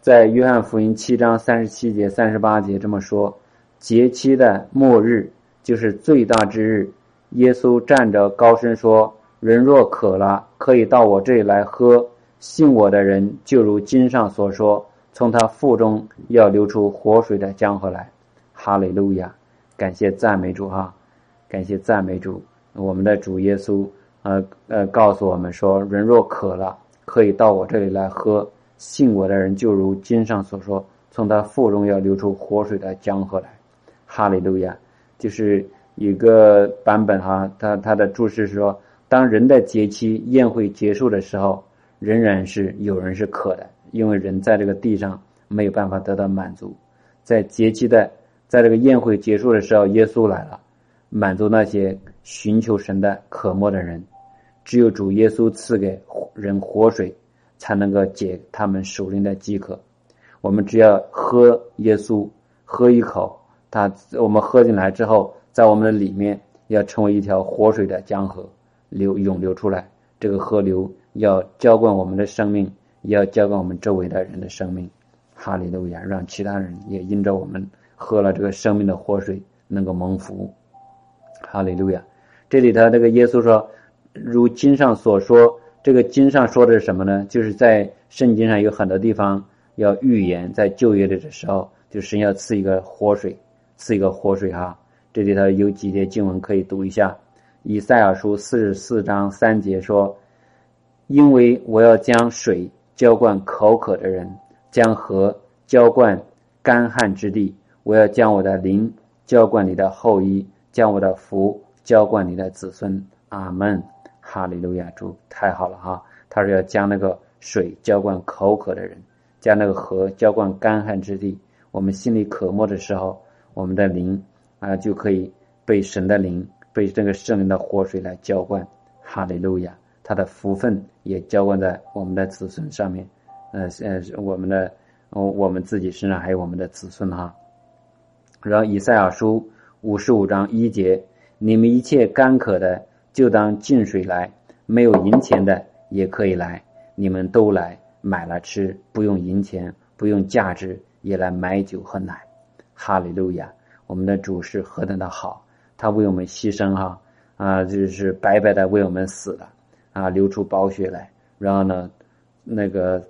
在约翰福音七章三十七节、三十八节这么说：节期的末日就是最大之日。耶稣站着高声说：“人若渴了，可以到我这里来喝。信我的人，就如经上所说，从他腹中要流出活水的江河来。”哈利路亚！感谢赞美主哈！感谢赞美主！我们的主耶稣，呃呃，告诉我们说：“人若渴了，可以到我这里来喝。信我的人，就如经上所说，从他腹中要流出活水的江河来。”哈利路亚！就是。一个版本哈，他他的注释说，当人的节期宴会结束的时候，仍然是有人是渴的，因为人在这个地上没有办法得到满足。在节期的，在这个宴会结束的时候，耶稣来了，满足那些寻求神的渴慕的人。只有主耶稣赐给人活水，才能够解他们属灵的饥渴。我们只要喝耶稣，喝一口，他我们喝进来之后。在我们的里面，要成为一条活水的江河，流涌流出来。这个河流要浇灌我们的生命，也要浇灌我们周围的人的生命。哈利路亚！让其他人也因着我们喝了这个生命的活水，能够蒙福。哈利路亚！这里头这个耶稣说，如经上所说，这个经上说的是什么呢？就是在圣经上有很多地方要预言，在旧约的时候，就神要赐一个活水，赐一个活水哈。这里头有几节经文可以读一下，《以赛亚书》四十四章三节说：“因为我要将水浇灌口渴的人，将河浇灌干旱之地。我要将我的灵浇灌你的后裔，将我的福浇灌你的子孙。”阿门，哈利路亚！主太好了哈！他说要将那个水浇灌口渴的人，将那个河浇灌干旱之地。我们心里渴慕的时候，我们的灵。啊，就可以被神的灵，被这个圣灵的活水来浇灌，哈利路亚！他的福分也浇灌在我们的子孙上面，呃呃，我们的，我们自己身上还有我们的子孙哈。然后以赛亚书五十五章一节：你们一切干渴的，就当进水来；没有银钱的，也可以来，你们都来买了吃，不用银钱，不用价值，也来买酒喝奶，哈利路亚！我们的主是何等的好，他为我们牺牲哈啊，就是白白的为我们死了啊，流出宝血来，然后呢，那个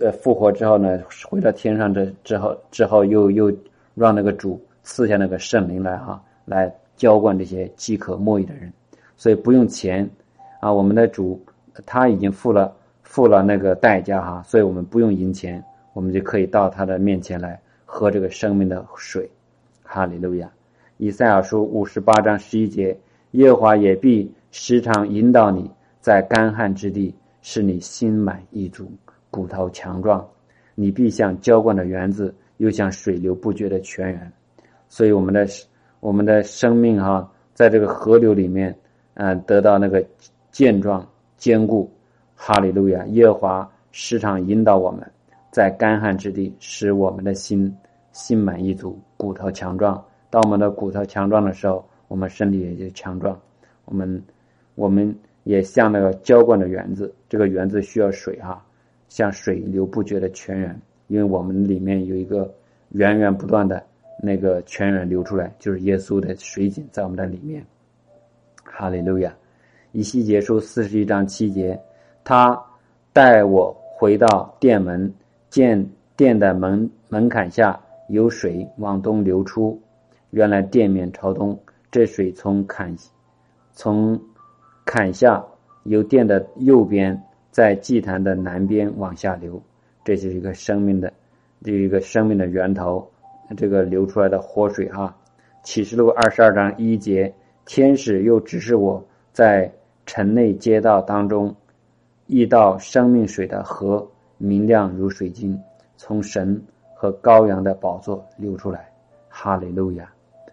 呃复活之后呢，回到天上这之后之后又又让那个主赐下那个圣灵来哈，来浇灌这些饥渴慕义的人，所以不用钱啊，我们的主他已经付了付了那个代价哈，所以我们不用银钱，我们就可以到他的面前来喝这个生命的水。哈利路亚，以赛亚书五十八章十一节，耶和华也必时常引导你，在干旱之地，使你心满意足，骨头强壮。你必像浇灌的园子，又像水流不绝的泉源。所以我们的我们的生命哈，在这个河流里面，嗯，得到那个健壮坚固。哈利路亚，耶和华时常引导我们，在干旱之地，使我们的心。心满意足，骨头强壮。当我们的骨头强壮的时候，我们身体也就强壮。我们，我们也像那个浇灌的园子，这个园子需要水哈，像水流不绝的泉源，因为我们里面有一个源源不断的那个泉源流出来，就是耶稣的水井在我们的里面。哈利路亚！以西结书四十一章七节，他带我回到殿门，见殿的门门槛下。有水往东流出，原来店面朝东，这水从坎从坎下由殿的右边，在祭坛的南边往下流，这就是一个生命的，这一个生命的源头，这个流出来的活水哈。启示录二十二章一节，天使又指示我在城内街道当中，一道生命水的河，明亮如水晶，从神。和羔羊的宝座流出来，哈利路亚，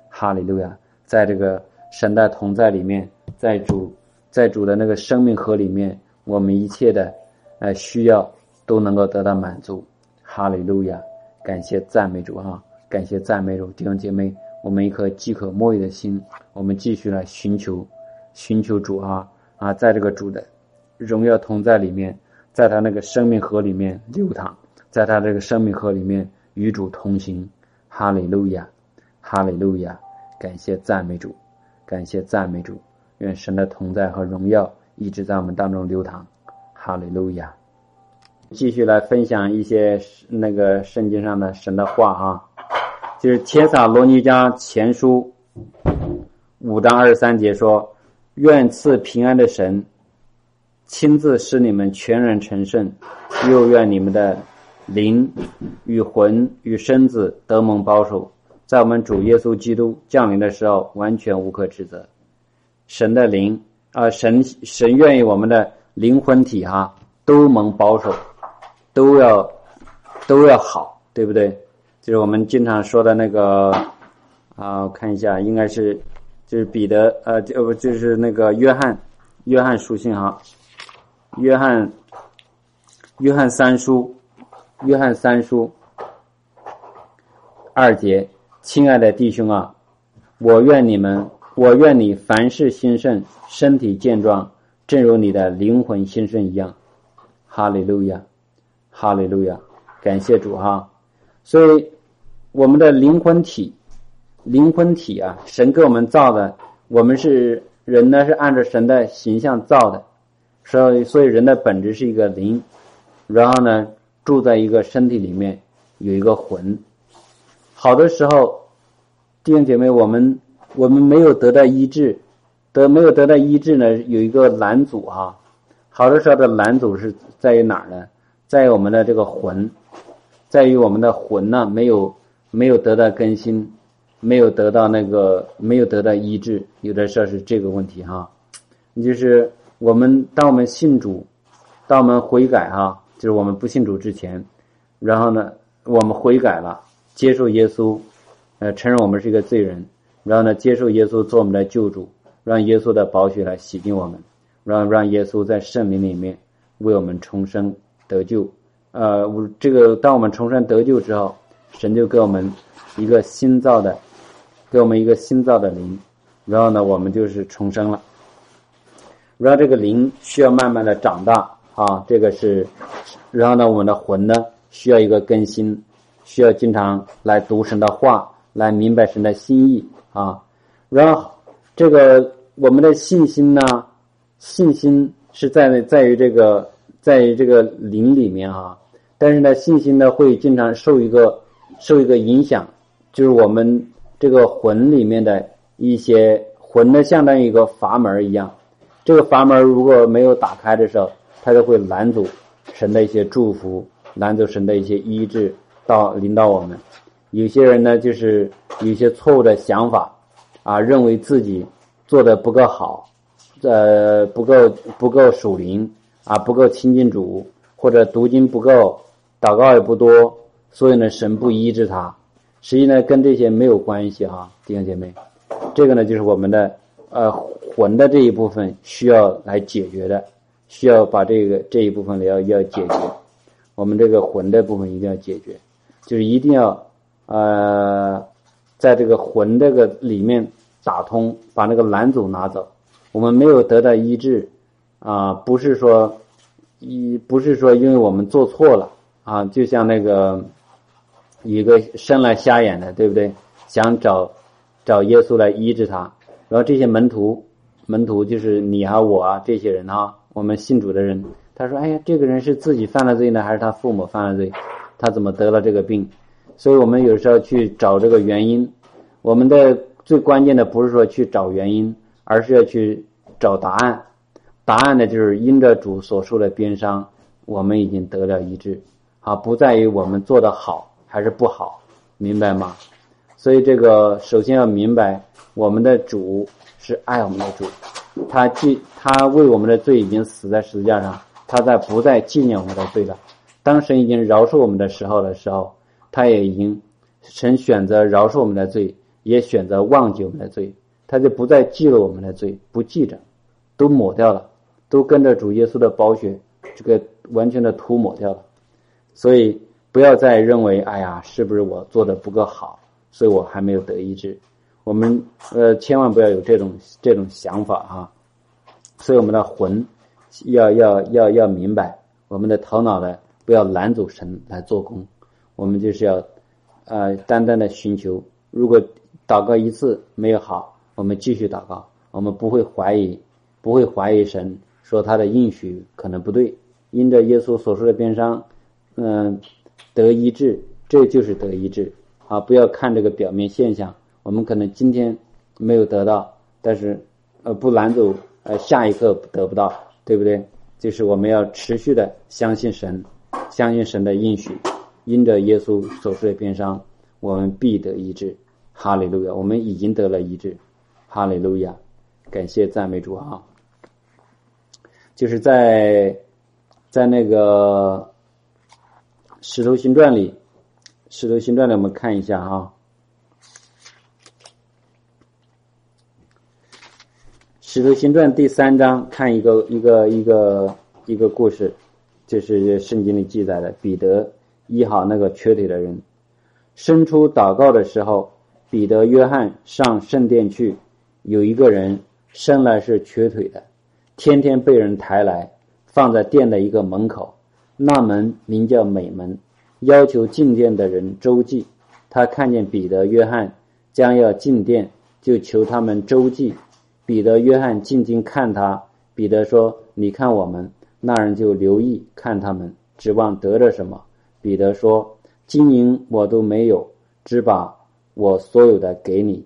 哈利路亚，在这个神的同在里面，在主在主的那个生命河里面，我们一切的呃需要都能够得到满足，哈利路亚，感谢赞美主哈，感谢赞美主弟兄姐妹，我们一颗饥渴沐浴的心，我们继续来寻求寻求主啊啊，在这个主的荣耀同在里面，在他那个生命河里面流淌。在他这个生命河里面与主同行。哈利路亚，哈利路亚！感谢赞美主，感谢赞美主。愿神的同在和荣耀一直在我们当中流淌。哈利路亚！继续来分享一些那个圣经上的神的话啊，就是帖撒罗尼迦前书五章二十三节说：“愿赐平安的神亲自使你们全然成圣，又愿你们的。”灵与魂与身子得蒙保守，在我们主耶稣基督降临的时候，完全无可指责。神的灵啊，神神愿意我们的灵魂体哈都蒙保守，都要都要好，对不对？就是我们经常说的那个啊，我看一下，应该是就是彼得呃，就不就是那个约翰约翰书信哈，约翰约翰三书。约翰三书二节，亲爱的弟兄啊，我愿你们，我愿你凡事兴盛，身体健壮，正如你的灵魂兴盛一样。哈利路亚，哈利路亚，感谢主哈。所以，我们的灵魂体，灵魂体啊，神给我们造的，我们是人呢，是按照神的形象造的，所以，所以人的本质是一个灵，然后呢。住在一个身体里面，有一个魂。好的时候，弟兄姐妹，我们我们没有得到医治，得没有得到医治呢？有一个拦阻哈。好的时候的拦阻是在于哪儿呢？在于我们的这个魂，在于我们的魂呢没有没有得到更新，没有得到那个没有得到医治。有的时候是这个问题哈。就是我们当我们信主，当我们悔改哈。就是我们不信主之前，然后呢，我们悔改了，接受耶稣，呃，承认我们是一个罪人，然后呢，接受耶稣做我们的救主，让耶稣的宝血来洗净我们，让让耶稣在圣灵里面为我们重生得救。呃，这个当我们重生得救之后，神就给我们一个新造的，给我们一个新造的灵，然后呢，我们就是重生了。然后这个灵需要慢慢的长大。啊，这个是，然后呢，我们的魂呢需要一个更新，需要经常来读神的话，来明白神的心意啊。然后这个我们的信心呢，信心是在在于这个在于这个灵里面啊，但是呢，信心呢会经常受一个受一个影响，就是我们这个魂里面的一些魂呢，相当于一个阀门一样，这个阀门如果没有打开的时候。它就会拦阻神的一些祝福，拦阻神的一些医治到领导我们。有些人呢，就是有些错误的想法，啊，认为自己做的不够好，呃，不够不够属灵，啊，不够亲近主，或者读经不够，祷告也不多，所以呢，神不医治他。实际呢，跟这些没有关系哈，弟兄姐妹。这个呢，就是我们的呃魂的这一部分需要来解决的。需要把这个这一部分要要解决，我们这个魂的部分一定要解决，就是一定要呃，在这个魂这个里面打通，把那个拦阻拿走。我们没有得到医治啊，不是说一不是说因为我们做错了啊，就像那个一个生来瞎眼的，对不对？想找找耶稣来医治他，然后这些门徒门徒就是你啊我啊这些人啊。我们信主的人，他说：“哎呀，这个人是自己犯了罪呢，还是他父母犯了罪？他怎么得了这个病？”所以，我们有时候去找这个原因。我们的最关键的不是说去找原因，而是要去找答案。答案呢，就是因着主所受的鞭伤，我们已经得了医治。啊，不在于我们做的好还是不好，明白吗？所以，这个首先要明白，我们的主是爱我们的主。他记，他为我们的罪已经死在十字架上，他在不再纪念我们的罪了。当神已经饶恕我们的时候的时候，他也已经神选择饶恕我们的罪，也选择忘记我们的罪，他就不再记了我们的罪，不记着，都抹掉了，都跟着主耶稣的宝血，这个完全的涂抹掉了。所以不要再认为，哎呀，是不是我做的不够好，所以我还没有得医治。我们呃，千万不要有这种这种想法哈。所以我们的魂要要要要明白，我们的头脑呢不要拦阻神来做工。我们就是要，呃，单单的寻求。如果祷告一次没有好，我们继续祷告。我们不会怀疑，不会怀疑神说他的应许可能不对。因着耶稣所说的边伤，嗯，得医治，这就是得医治啊！不要看这个表面现象。我们可能今天没有得到，但是呃，不拦阻呃，下一刻得不到，对不对？就是我们要持续的相信神，相信神的应许。因着耶稣所受的边伤，我们必得医治。哈利路亚！我们已经得了医治。哈利路亚！感谢赞美主啊！就是在。在那个《石头新传》里，《石头新传》里，我们看一下啊，《石头新传》第三章，看一个一个一个一个故事，就是圣经里记载的彼得医好那个瘸腿的人。伸出祷告的时候，彼得、约翰上圣殿去，有一个人生来是瘸腿的，天天被人抬来。放在殿的一个门口，那门名叫美门，要求进殿的人周济。他看见彼得、约翰将要进殿，就求他们周济。彼得、约翰静静看他。彼得说：“你看我们。”那人就留意看他们，指望得着什么。彼得说：“金银我都没有，只把我所有的给你。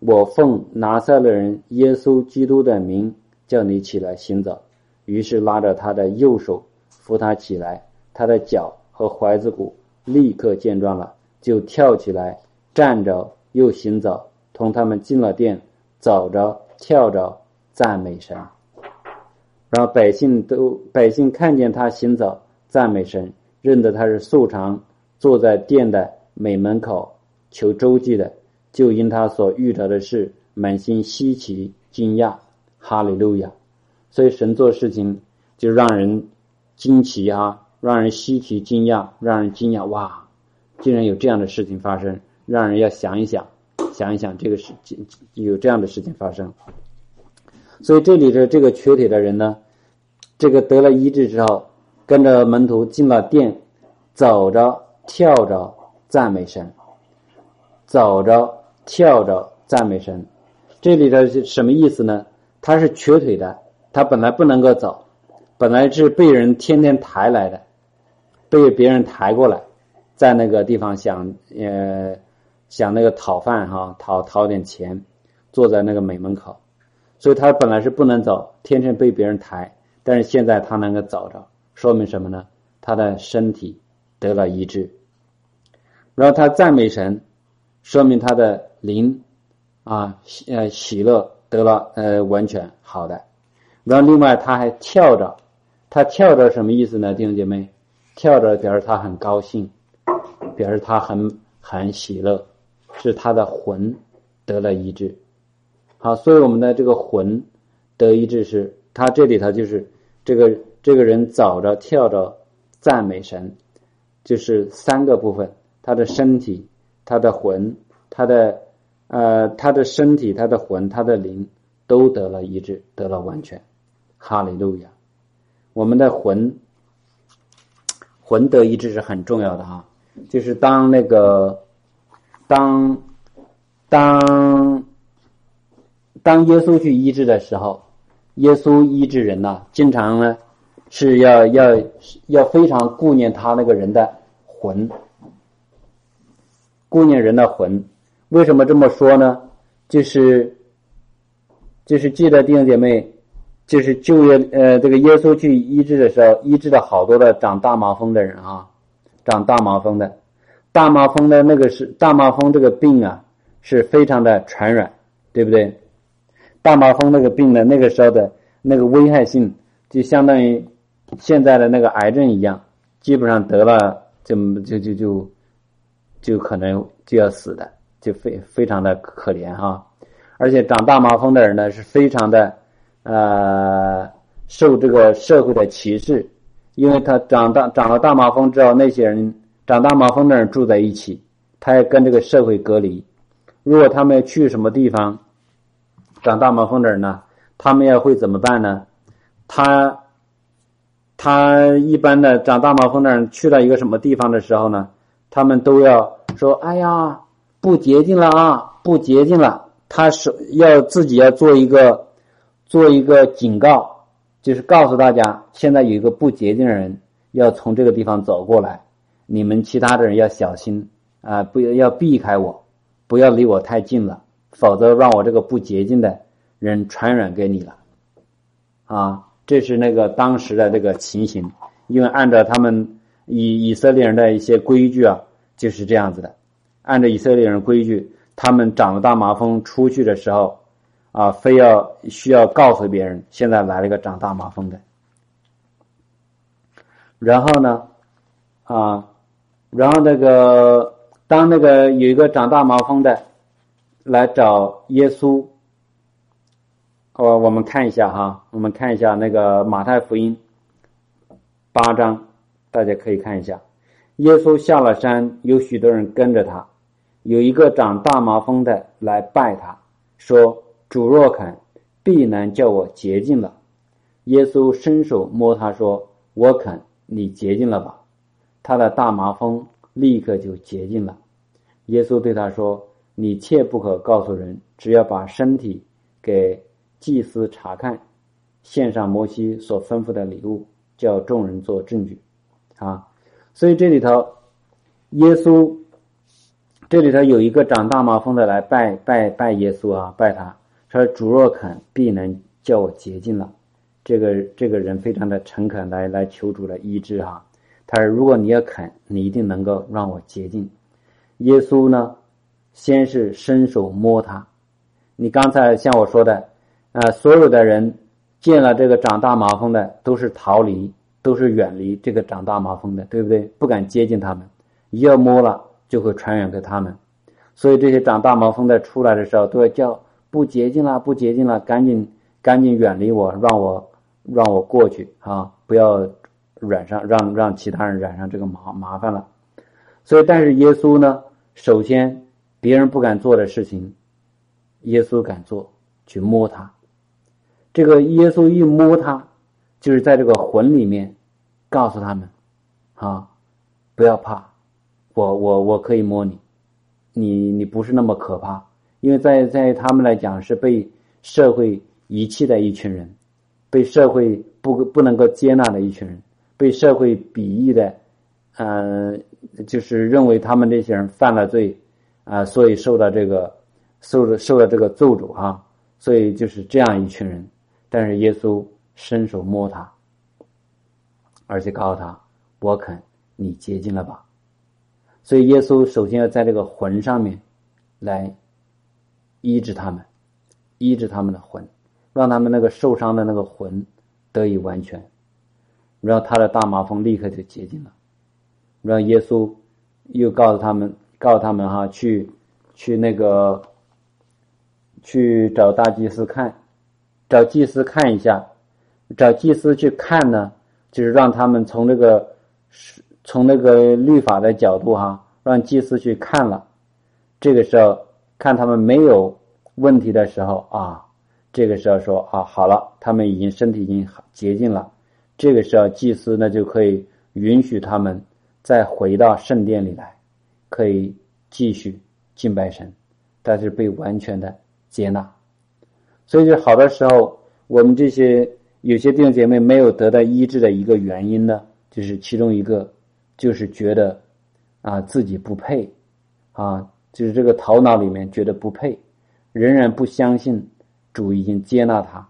我奉拿撒勒人耶稣基督的名，叫你起来行走。”于是拉着他的右手扶他起来，他的脚和踝子骨立刻健壮了，就跳起来，站着又行走，同他们进了殿，走着跳着赞美神。然后百姓都百姓看见他行走赞美神，认得他是素常坐在殿的美门口求周济的，就因他所遇到的事满心稀奇惊讶，哈利路亚。所以神做事情就让人惊奇啊，让人稀奇惊讶，让人惊讶哇，竟然有这样的事情发生，让人要想一想，想一想这个事情有这样的事情发生。所以这里的这个瘸腿的人呢，这个得了医治之后，跟着门徒进了殿，走着跳着赞美神，走着跳着赞美神。这里的什么意思呢？他是瘸腿的。他本来不能够走，本来是被人天天抬来的，被别人抬过来，在那个地方想呃想那个讨饭哈，讨讨点钱，坐在那个美门口，所以他本来是不能走，天天被别人抬，但是现在他能够走着，说明什么呢？他的身体得了医治，然后他赞美神，说明他的灵啊喜呃喜乐得了呃完全好的。然后，另外他还跳着，他跳着什么意思呢？弟兄姐妹，跳着表示他很高兴，表示他很很喜乐，是他的魂得了医治。好，所以我们的这个魂得医治是，他这里头就是这个这个人走着跳着赞美神，就是三个部分：他的身体、他的魂、他的呃他的身体、他的魂、他的灵都得了医治，得了完全。哈利路亚！我们的魂魂得医治是很重要的哈，就是当那个当当当耶稣去医治的时候，耶稣医治人呐，经常呢是要要要非常顾念他那个人的魂，顾念人的魂。为什么这么说呢？就是就是记得弟兄姐妹。就是就业，呃，这个耶稣去医治的时候，医治了好多的长大麻风的人啊，长大麻风的，大麻风的那个是大麻风这个病啊，是非常的传染，对不对？大麻风那个病呢，那个时候的那个危害性，就相当于现在的那个癌症一样，基本上得了就就就就就可能就要死的，就非非常的可怜哈。而且长大麻风的人呢，是非常的。呃，受这个社会的歧视，因为他长大长了大麻风之后，那些人长大麻风的人住在一起，他要跟这个社会隔离。如果他们要去什么地方，长大麻风的人呢，他们要会怎么办呢？他他一般的长大麻风的人去到一个什么地方的时候呢，他们都要说：“哎呀，不洁净了啊，不洁净了。”他是要自己要做一个做一个警告，就是告诉大家，现在有一个不洁净的人要从这个地方走过来，你们其他的人要小心啊，不要要避开我，不要离我太近了，否则让我这个不洁净的人传染给你了，啊。这是那个当时的这个情形，因为按照他们以以色列人的一些规矩啊，就是这样子的。按照以色列人规矩，他们长了大麻风出去的时候，啊，非要需要告诉别人，现在来了一个长大麻风的。然后呢，啊，然后那个当那个有一个长大麻风的来找耶稣。我我们看一下哈，我们看一下那个马太福音八章，大家可以看一下。耶稣下了山，有许多人跟着他。有一个长大麻风的来拜他，说：“主若肯，必然叫我洁净了。”耶稣伸手摸他说：“我肯，你洁净了吧。”他的大麻风立刻就洁净了。耶稣对他说：“你切不可告诉人，只要把身体给。”祭司查看，献上摩西所吩咐的礼物，叫众人做证据，啊，所以这里头，耶稣这里头有一个长大麻风的来拜拜拜耶稣啊，拜他说：“主若肯，必能叫我洁净了。”这个这个人非常的诚恳，来来求主的医治哈。他说：“如果你要肯，你一定能够让我洁净。”耶稣呢，先是伸手摸他，你刚才像我说的。啊，所有的人见了这个长大麻风的，都是逃离，都是远离这个长大麻风的，对不对？不敢接近他们，一要摸了就会传染给他们。所以这些长大麻风的出来的时候，都要叫不洁净了，不洁净了，赶紧赶紧远离我，让我让我过去啊！不要染上，让让其他人染上这个麻麻烦了。所以，但是耶稣呢，首先别人不敢做的事情，耶稣敢做，去摸他。这个耶稣一摸他，就是在这个魂里面，告诉他们，啊，不要怕，我我我可以摸你，你你不是那么可怕，因为在在他们来讲是被社会遗弃的一群人，被社会不不能够接纳的一群人，被社会鄙夷的，嗯，就是认为他们这些人犯了罪，啊，所以受到这个受了受了这个咒诅哈，所以就是这样一群人。但是耶稣伸手摸他，而且告诉他：“我肯，你洁净了吧。”所以耶稣首先要在这个魂上面来医治他们，医治他们的魂，让他们那个受伤的那个魂得以完全，然后他的大麻风立刻就洁净了。然后耶稣又告诉他们，告诉他们哈，去去那个去找大祭司看。找祭司看一下，找祭司去看呢，就是让他们从那个从那个律法的角度哈，让祭司去看了。这个时候看他们没有问题的时候啊，这个时候说啊好了，他们已经身体已经洁净了。这个时候祭司呢就可以允许他们再回到圣殿里来，可以继续敬拜神，但是被完全的接纳。所以，就好的时候，我们这些有些弟兄姐妹没有得到医治的一个原因呢，就是其中一个，就是觉得啊自己不配，啊，就是这个头脑里面觉得不配，仍然不相信主已经接纳他，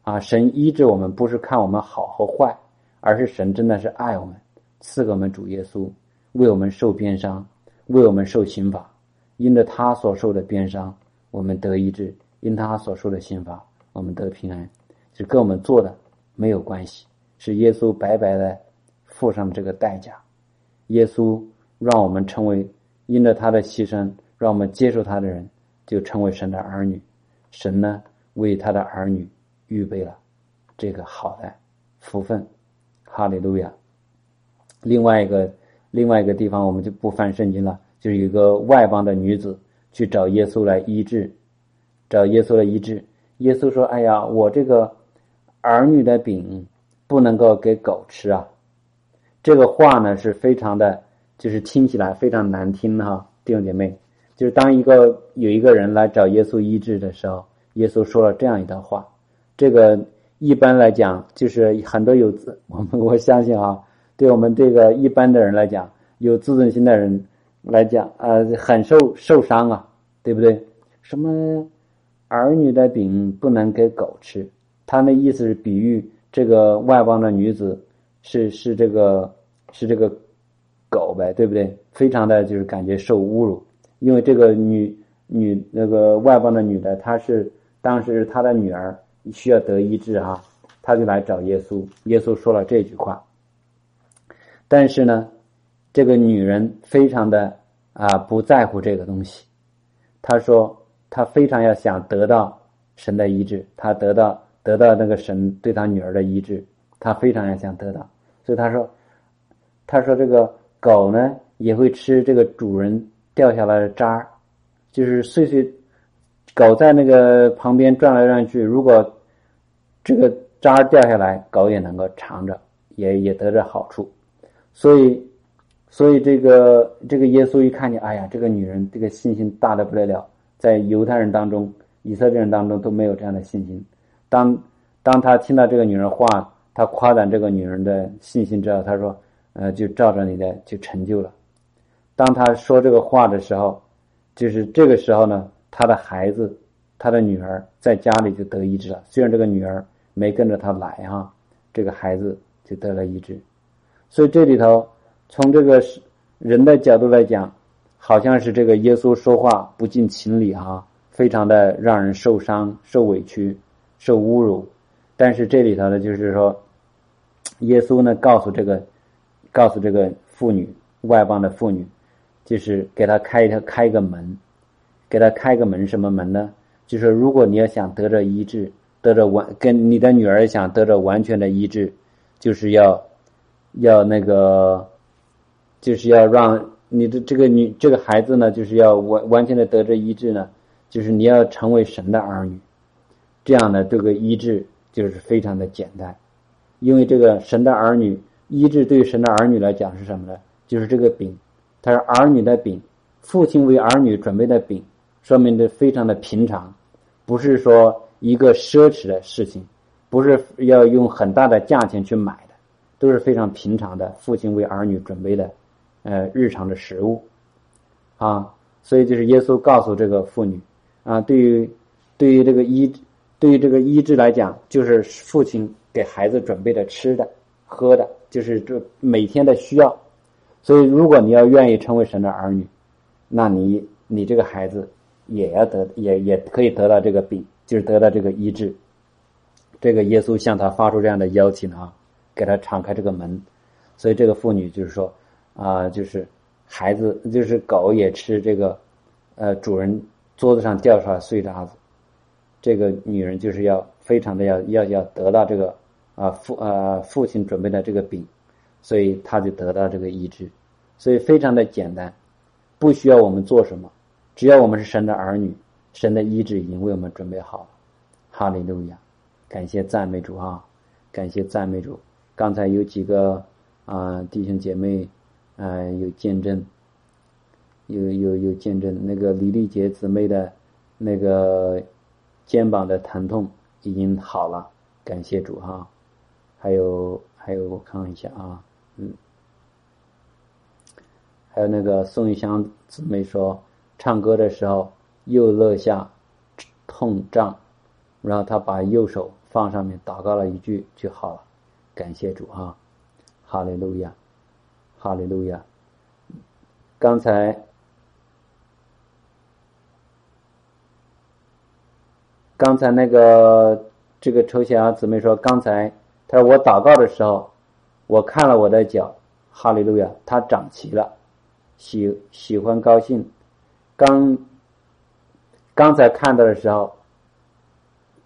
啊，神医治我们不是看我们好和坏，而是神真的是爱我们，赐给我们主耶稣，为我们受鞭伤，为我们受刑罚，因着他所受的鞭伤，我们得医治。因他所受的刑罚，我们得平安，是跟我们做的没有关系，是耶稣白白的付上这个代价。耶稣让我们成为因着他的牺牲，让我们接受他的人，就成为神的儿女。神呢，为他的儿女预备了这个好的福分。哈利路亚。另外一个另外一个地方，我们就不翻圣经了，就是有一个外邦的女子去找耶稣来医治。找耶稣来医治，耶稣说：“哎呀，我这个儿女的饼不能够给狗吃啊。这个话呢是非常的，就是听起来非常难听哈，弟兄姐妹。就是当一个有一个人来找耶稣医治的时候，耶稣说了这样一段话。这个一般来讲，就是很多有自 我们我相信啊，对我们这个一般的人来讲，有自尊心的人来讲，呃，很受受伤啊，对不对？什么儿女的饼不能给狗吃？他那意思是比喻这个外邦的女子是是这个是这个狗呗，对不对？非常的就是感觉受侮辱。因为这个女女那个外邦的女的，她是当时她的女儿需要得医治哈，她就来找耶稣。耶稣说了这句话，但是呢，这个女人非常的啊不在乎这个东西。她说她非常要想得到神的医治，她得到得到那个神对她女儿的医治，她非常要想得到。所以她说，她说这个狗呢也会吃这个主人。掉下来的渣儿，就是碎碎，狗在那个旁边转来转去，如果这个渣儿掉下来，狗也能够尝着，也也得着好处。所以，所以这个这个耶稣一看见，哎呀，这个女人这个信心大的不得了，在犹太人当中、以色列人当中都没有这样的信心。当当他听到这个女人话，他夸赞这个女人的信心之后，他说：“呃，就照着你的就成就了。”当他说这个话的时候，就是这个时候呢，他的孩子，他的女儿在家里就得医治了。虽然这个女儿没跟着他来哈，这个孩子就得了医治。所以这里头，从这个人的角度来讲，好像是这个耶稣说话不近情理哈，非常的让人受伤、受委屈、受侮辱。但是这里头呢，就是说，耶稣呢告诉这个，告诉这个妇女，外邦的妇女。就是给她开一条开一个门，给她开个门，什么门呢？就是如果你要想得着医治，得着完跟你的女儿想得着完全的医治，就是要要那个，就是要让你的这个女这个孩子呢，就是要完完全的得着医治呢，就是你要成为神的儿女，这样的这个医治就是非常的简单，因为这个神的儿女医治对神的儿女来讲是什么呢？就是这个饼。他是儿女的饼，父亲为儿女准备的饼，说明这非常的平常，不是说一个奢侈的事情，不是要用很大的价钱去买的，都是非常平常的。父亲为儿女准备的，呃，日常的食物，啊，所以就是耶稣告诉这个妇女，啊，对于对于这个医，对于这个医治来讲，就是父亲给孩子准备的吃的、喝的，就是这每天的需要。所以，如果你要愿意成为神的儿女，那你你这个孩子也要得，也也可以得到这个病，就是得到这个医治。这个耶稣向他发出这样的邀请啊，给他敞开这个门。所以，这个妇女就是说啊，就是孩子，就是狗也吃这个，呃，主人桌子上掉出来碎渣子。这个女人就是要非常的要要要得到这个啊父啊父亲准备的这个饼。所以他就得到这个医治，所以非常的简单，不需要我们做什么，只要我们是神的儿女，神的医治已经为我们准备好了。哈利路亚，感谢赞美主啊，感谢赞美主。刚才有几个啊弟兄姐妹啊有见证，有有有见证，那个李丽杰姊妹的那个肩膀的疼痛已经好了，感谢主哈。还有还有，我看一下啊。嗯，还有那个宋玉香姊妹说，唱歌的时候右肋下痛胀，然后他把右手放上面祷告了一句就好了，感谢主哈，哈利路亚，哈利路亚。刚才刚才那个这个抽象姊妹说，刚才他说我祷告的时候。我看了我的脚，哈利路亚，它长齐了，喜喜欢高兴。刚刚才看到的时候，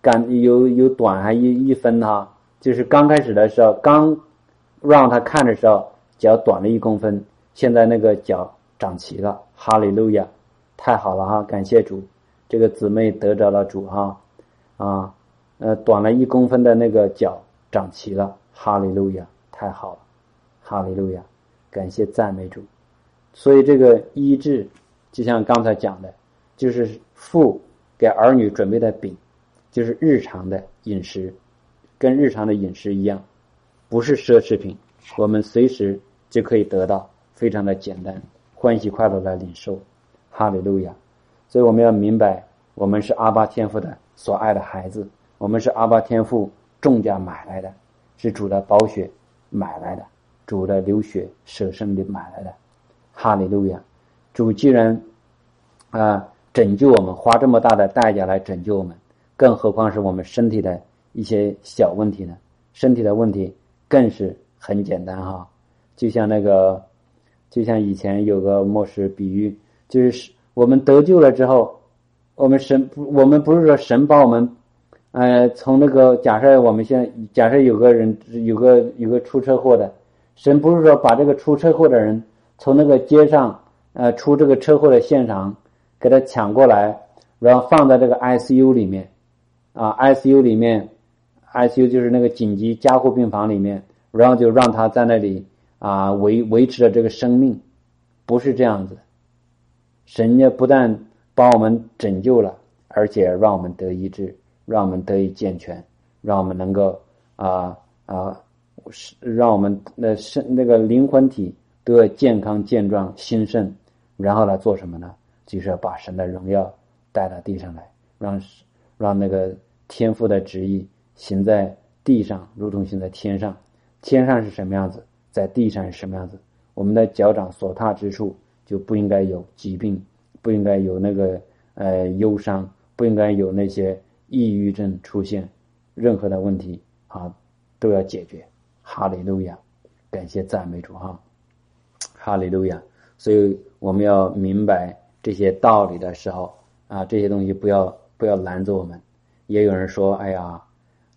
感有有短还一一分哈，就是刚开始的时候，刚让他看的时候，脚短了一公分，现在那个脚长齐了，哈利路亚，太好了哈，感谢主，这个姊妹得着了主哈，啊，呃，短了一公分的那个脚长齐了。哈利路亚，太好了，哈利路亚，感谢赞美主。所以这个医治，就像刚才讲的，就是父给儿女准备的饼，就是日常的饮食，跟日常的饮食一样，不是奢侈品，我们随时就可以得到，非常的简单，欢喜快乐的领受，哈利路亚。所以我们要明白，我们是阿巴天父的所爱的孩子，我们是阿巴天父重价买来的，是主的宝血买来的，主的流血舍身的买来的。哈利路亚！主既然啊拯救我们，花这么大的代价来拯救我们，更何况是我们身体的一些小问题呢？身体的问题更是很简单哈，就像那个，就像以前有个牧师比喻，就是我们得救了之后，我们神我们不是说神把我们，呃，从那个假设我们现在假设有个人有个有个出车祸的，神不是说把这个出车祸的人。从那个街上，呃，出这个车祸的现场，给他抢过来，然后放在这个 ICU 里面，啊，ICU 里面，ICU 就是那个紧急加护病房里面，然后就让他在那里啊维维持着这个生命，不是这样子。神家不但把我们拯救了，而且让我们得医治，让我们得以健全，让我们能够啊啊，是让我们那身那个灵魂体。都要健康健壮兴盛，然后来做什么呢？就是要把神的荣耀带到地上来，让让那个天父的旨意行在地上，如同行在天上。天上是什么样子，在地上是什么样子？我们的脚掌所踏之处就不应该有疾病，不应该有那个呃忧伤，不应该有那些抑郁症出现，任何的问题啊都要解决。哈利路亚，感谢赞美主哈。哈利路亚！所以我们要明白这些道理的时候啊，这些东西不要不要拦着我们。也有人说：“哎呀，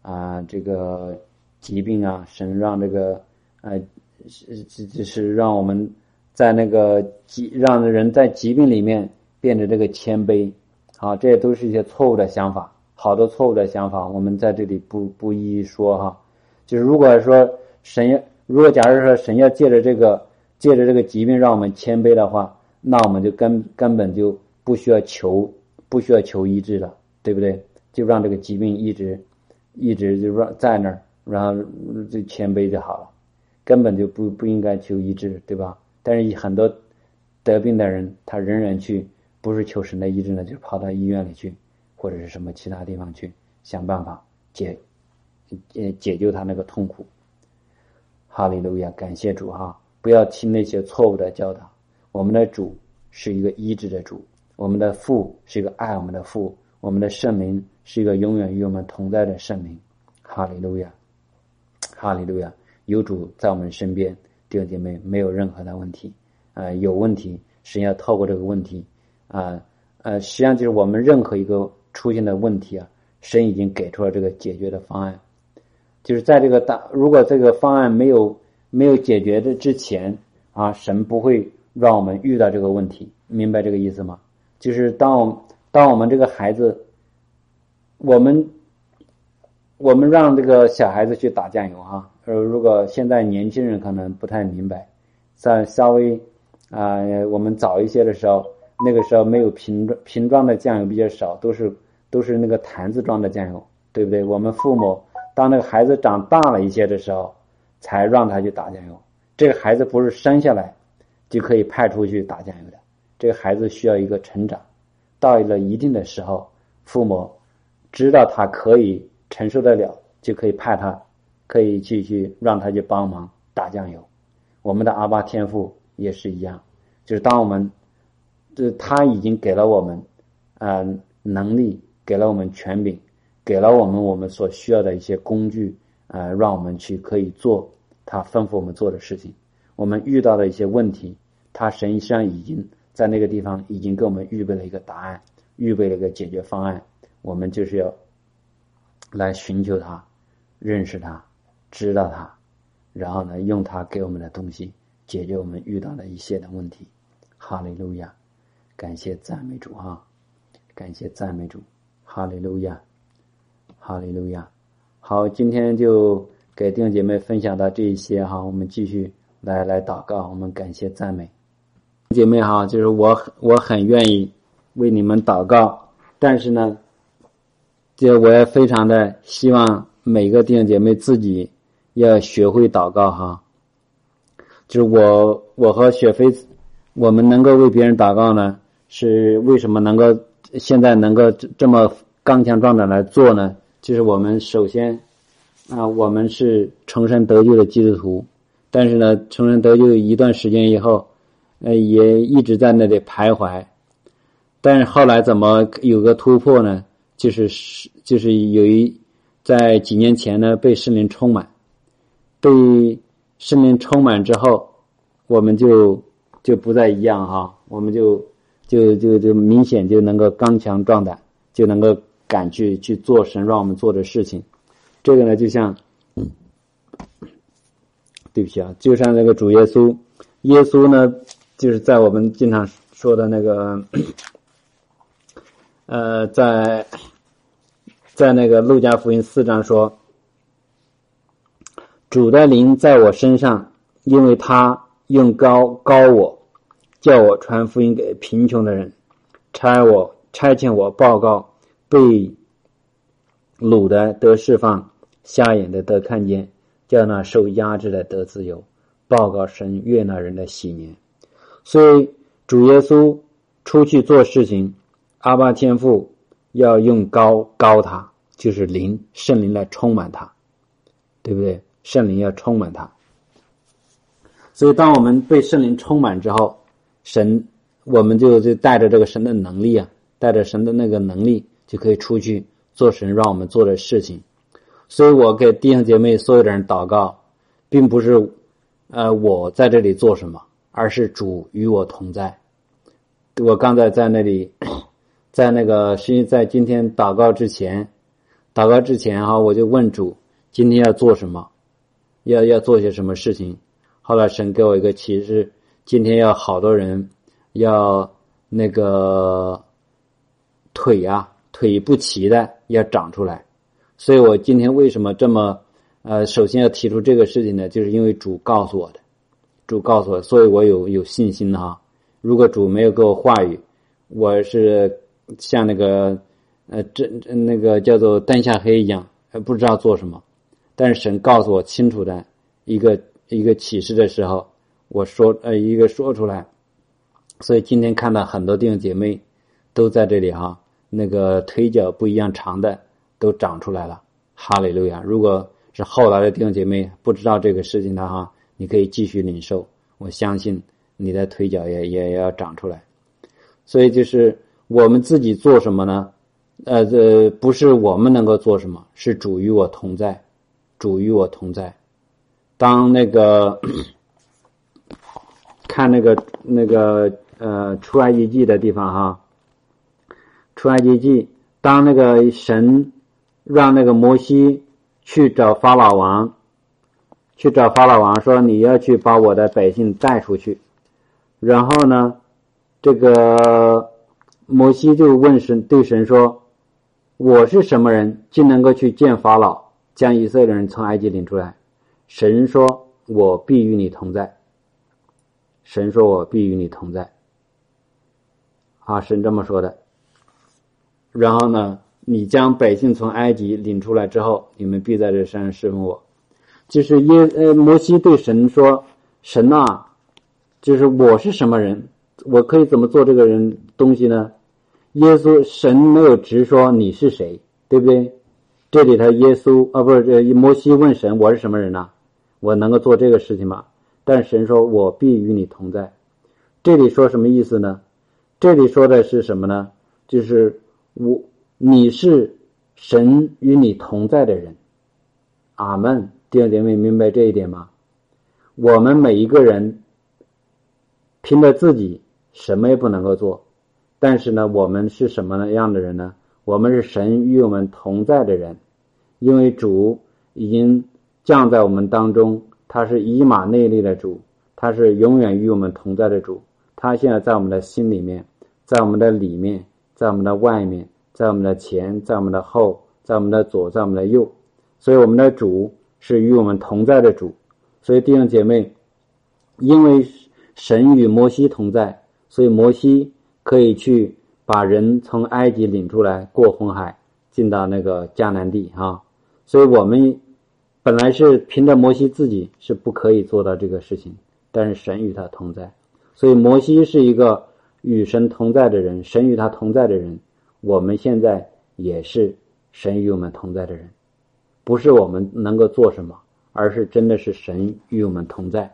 啊，这个疾病啊，神让这个呃，是是是让我们在那个疾让人在疾病里面变得这个谦卑。”啊，这些都是一些错误的想法，好多错误的想法，我们在这里不不一一说哈。就是如果说神要，如果假如说神要借着这个。借着这个疾病让我们谦卑的话，那我们就根根本就不需要求，不需要求医治了，对不对？就让这个疾病一直，一直就让在那儿，然后就谦卑就好了，根本就不不应该求医治，对吧？但是很多得病的人，他仍然去，不是求神的医治呢，就跑到医院里去，或者是什么其他地方去想办法解，解，解救他那个痛苦。哈利路亚，感谢主哈。不要听那些错误的教导。我们的主是一个医治的主，我们的父是一个爱我们的父，我们的圣灵是一个永远与我们同在的圣灵。哈利路亚，哈利路亚！有主在我们身边，弟兄姐妹没有任何的问题。啊，有问题，实际上透过这个问题，啊呃，实际上就是我们任何一个出现的问题啊，神已经给出了这个解决的方案。就是在这个大，如果这个方案没有。没有解决的之前啊，神不会让我们遇到这个问题，明白这个意思吗？就是当我当我们这个孩子，我们我们让这个小孩子去打酱油哈，呃，如果现在年轻人可能不太明白，在稍微啊，我们早一些的时候，那个时候没有瓶装瓶装的酱油比较少，都是都是那个坛子装的酱油，对不对？我们父母当那个孩子长大了一些的时候。才让他去打酱油。这个孩子不是生下来就可以派出去打酱油的。这个孩子需要一个成长，到了一定的时候，父母知道他可以承受得了，就可以派他，可以去去让他去帮忙打酱油。我们的阿巴天赋也是一样，就是当我们，这他已经给了我们，呃，能力，给了我们权柄，给了我们我们所需要的一些工具。呃，让我们去可以做他吩咐我们做的事情。我们遇到的一些问题，他实际上已经在那个地方已经给我们预备了一个答案，预备了一个解决方案。我们就是要来寻求他，认识他，知道他，然后呢，用他给我们的东西解决我们遇到的一些的问题。哈利路亚，感谢赞美主哈，感谢赞美主，哈利路亚，哈利路亚。好，今天就给弟兄姐妹分享到这一些哈，我们继续来来祷告，我们感谢赞美。姐妹哈，就是我我很愿意为你们祷告，但是呢，这我也非常的希望每个弟兄姐妹自己要学会祷告哈，就是我我和雪飞，我们能够为别人祷告呢，是为什么能够现在能够这么刚强壮胆来做呢？就是我们首先。啊，我们是重生得救的基督徒，但是呢，重生得救一段时间以后，呃，也一直在那里徘徊。但是后来怎么有个突破呢？就是是就是有一在几年前呢，被圣灵充满，被圣灵充满之后，我们就就不再一样哈，我们就就就就明显就能够刚强壮胆，就能够敢去去做神让我们做的事情。这个呢，就像，对不起啊，就像那个主耶稣，耶稣呢，就是在我们经常说的那个，呃，在在那个路加福音四章说，主的灵在我身上，因为他用高高我，叫我传福音给贫穷的人，差我差遣我报告被掳的得释放。瞎眼的得看见，叫那受压制的得自由，报告神悦纳人的喜年。所以主耶稣出去做事情，阿巴天父要用高高他，就是灵圣灵来充满他，对不对？圣灵要充满他。所以当我们被圣灵充满之后，神我们就就带着这个神的能力啊，带着神的那个能力，就可以出去做神让我们做的事情。所以我给弟兄姐妹所有的人祷告，并不是，呃，我在这里做什么，而是主与我同在。我刚才在那里，在那个是在今天祷告之前，祷告之前哈，我就问主今天要做什么，要要做些什么事情。后来神给我一个启示，今天要好多人要那个腿啊，腿不齐的要长出来。所以我今天为什么这么，呃，首先要提出这个事情呢？就是因为主告诉我的，主告诉我，所以我有有信心哈。如果主没有给我话语，我是像那个，呃，这那个叫做灯下黑一样，还不知道做什么。但是神告诉我清楚的一个一个启示的时候，我说呃一个说出来。所以今天看到很多弟兄姐妹都在这里哈，那个腿脚不一样长的。都长出来了，哈利路亚！如果是后来的弟兄姐妹不知道这个事情的哈，你可以继续领受。我相信你的腿脚也也要长出来。所以就是我们自己做什么呢？呃，这不是我们能够做什么，是主与我同在，主与我同在。当那个看那个那个呃出埃及记的地方哈，出埃及记，当那个神。让那个摩西去找法老王，去找法老王说：“你要去把我的百姓带出去。”然后呢，这个摩西就问神，对神说：“我是什么人，竟能够去见法老，将以色列人从埃及领出来？”神说：“我必与你同在。”神说：“我必与你同在。”啊，神这么说的。然后呢？你将百姓从埃及领出来之后，你们必在这山上侍奉我。就是耶呃，摩西对神说：“神呐，就是我是什么人？我可以怎么做这个人东西呢？”耶稣神没有直说你是谁，对不对？这里头耶稣啊，不是这摩西问神：“我是什么人呐？我能够做这个事情吗？”但神说：“我必与你同在。”这里说什么意思呢？这里说的是什么呢？就是我。你是神与你同在的人，阿门。弟兄姐妹，明白这一点吗？我们每一个人凭着自己什么也不能够做，但是呢，我们是什么样的人呢？我们是神与我们同在的人，因为主已经降在我们当中，他是以马内利的主，他是永远与我们同在的主，他现在在我们的心里面，在我们的里面，在我们的外面。在我们的前，在我们的后，在我们的左，在我们的右，所以我们的主是与我们同在的主。所以弟兄姐妹，因为神与摩西同在，所以摩西可以去把人从埃及领出来，过红海，进到那个迦南地啊。所以我们本来是凭着摩西自己是不可以做到这个事情，但是神与他同在，所以摩西是一个与神同在的人，神与他同在的人。我们现在也是神与我们同在的人，不是我们能够做什么。而是真的是神与我们同在，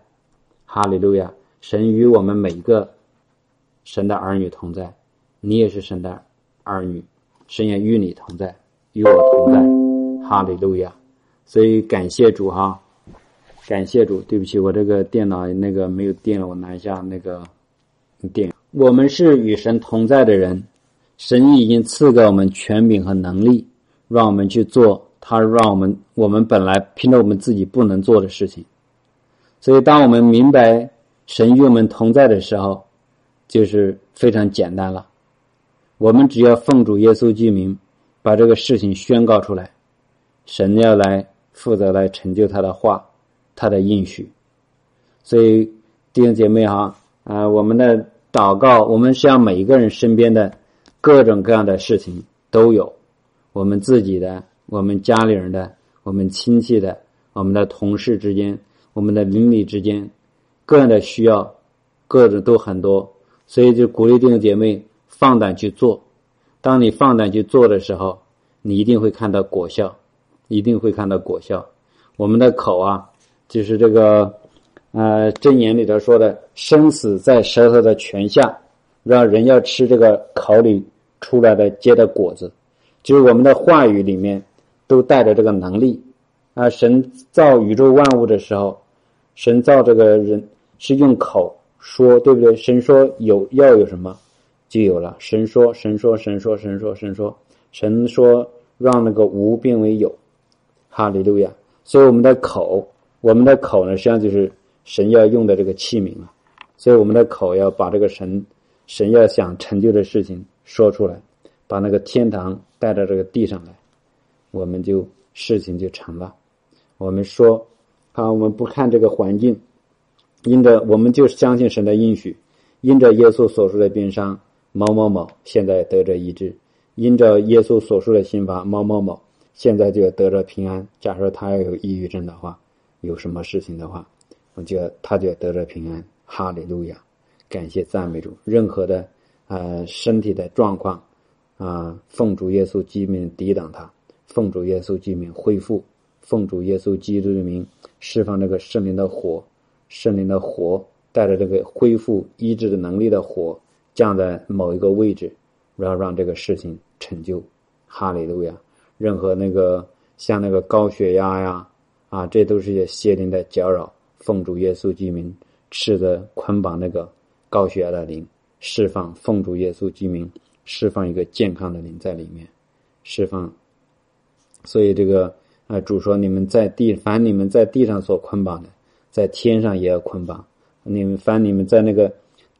哈利路亚！神与我们每一个神的儿女同在，你也是神的儿女，神也与你同在，与我同在，哈利路亚！所以感谢主哈，感谢主。对不起，我这个电脑那个没有电了，我拿一下那个电。我们是与神同在的人，神已经赐给我们权柄和能力，让我们去做。他让我们，我们本来凭着我们自己不能做的事情，所以当我们明白神与我们同在的时候，就是非常简单了。我们只要奉主耶稣之名，把这个事情宣告出来，神要来负责来成就他的话，他的应许。所以弟兄姐妹哈啊，我们的祷告，我们实际上每一个人身边的各种各样的事情都有，我们自己的。我们家里人的、我们亲戚的、我们的同事之间、我们的邻里之间，各人的需要，各种都很多，所以就鼓励弟兄姐妹放胆去做。当你放胆去做的时候，你一定会看到果效，一定会看到果效。我们的口啊，就是这个，呃，真言里头说的“生死在舌头的泉下”，让人要吃这个口里出来的结的果子，就是我们的话语里面。都带着这个能力啊！神造宇宙万物的时候，神造这个人是用口说，对不对？神说有要有什么，就有了。神说，神说，神说，神说，神说，神说让那个无变为有，哈利路亚！所以我们的口，我们的口呢，实际上就是神要用的这个器皿啊。所以我们的口要把这个神神要想成就的事情说出来，把那个天堂带到这个地上来。我们就事情就成了。我们说，啊，我们不看这个环境，因着我们就相信神的应许，因着耶稣所说的病伤，某某某现在得着医治；因着耶稣所说的心法，某某某现在就要得着平安。假如他要有抑郁症的话，有什么事情的话，我就要他就要得着平安。哈利路亚，感谢赞美主。任何的呃身体的状况啊，奉主耶稣基名抵挡他。奉主耶稣基名恢复，奉主耶稣基督的名释放这个圣灵的火，圣灵的火带着这个恢复医治的能力的火降在某一个位置，然后让这个事情成就。哈利路亚！任何那个像那个高血压呀，啊，这都是些邪灵的搅扰。奉主耶稣之名斥责捆绑那个高血压的灵，释放奉主耶稣之名释放一个健康的灵在里面，释放。所以这个啊，主说你们在地，凡你们在地上所捆绑的，在天上也要捆绑；你们凡你们在那个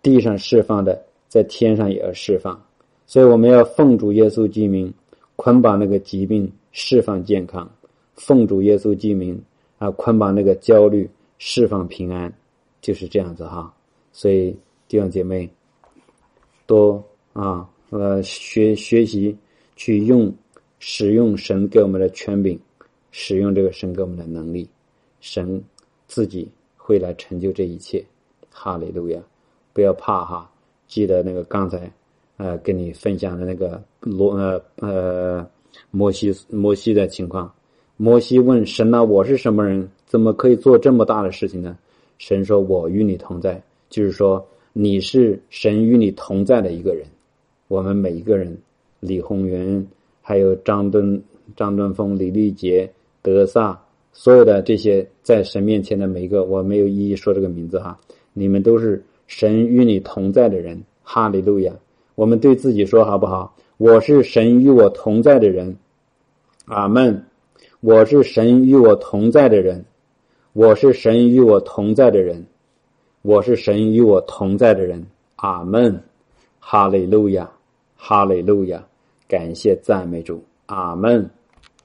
地上释放的，在天上也要释放。所以我们要奉主耶稣之名捆绑那个疾病，释放健康；奉主耶稣之名啊，捆绑那个焦虑，释放平安，就是这样子哈。所以弟兄姐妹，多啊呃学学习去用。使用神给我们的权柄，使用这个神给我们的能力，神自己会来成就这一切。哈利路亚！不要怕哈，记得那个刚才呃跟你分享的那个罗呃呃摩西摩西的情况。摩西问神呐：“我是什么人？怎么可以做这么大的事情呢？”神说：“我与你同在。”就是说你是神与你同在的一个人。我们每一个人，李宏源。还有张敦、张敦峰、李立杰、德萨，所有的这些在神面前的每一个，我没有一一说这个名字哈。你们都是神与你同在的人，哈利路亚！我们对自己说好不好？我是神与我同在的人，阿门。我是神与我同在的人，我是神与我同在的人，我是神与我同在的人，阿门。哈利路亚，哈利路亚。感谢赞美主，阿门。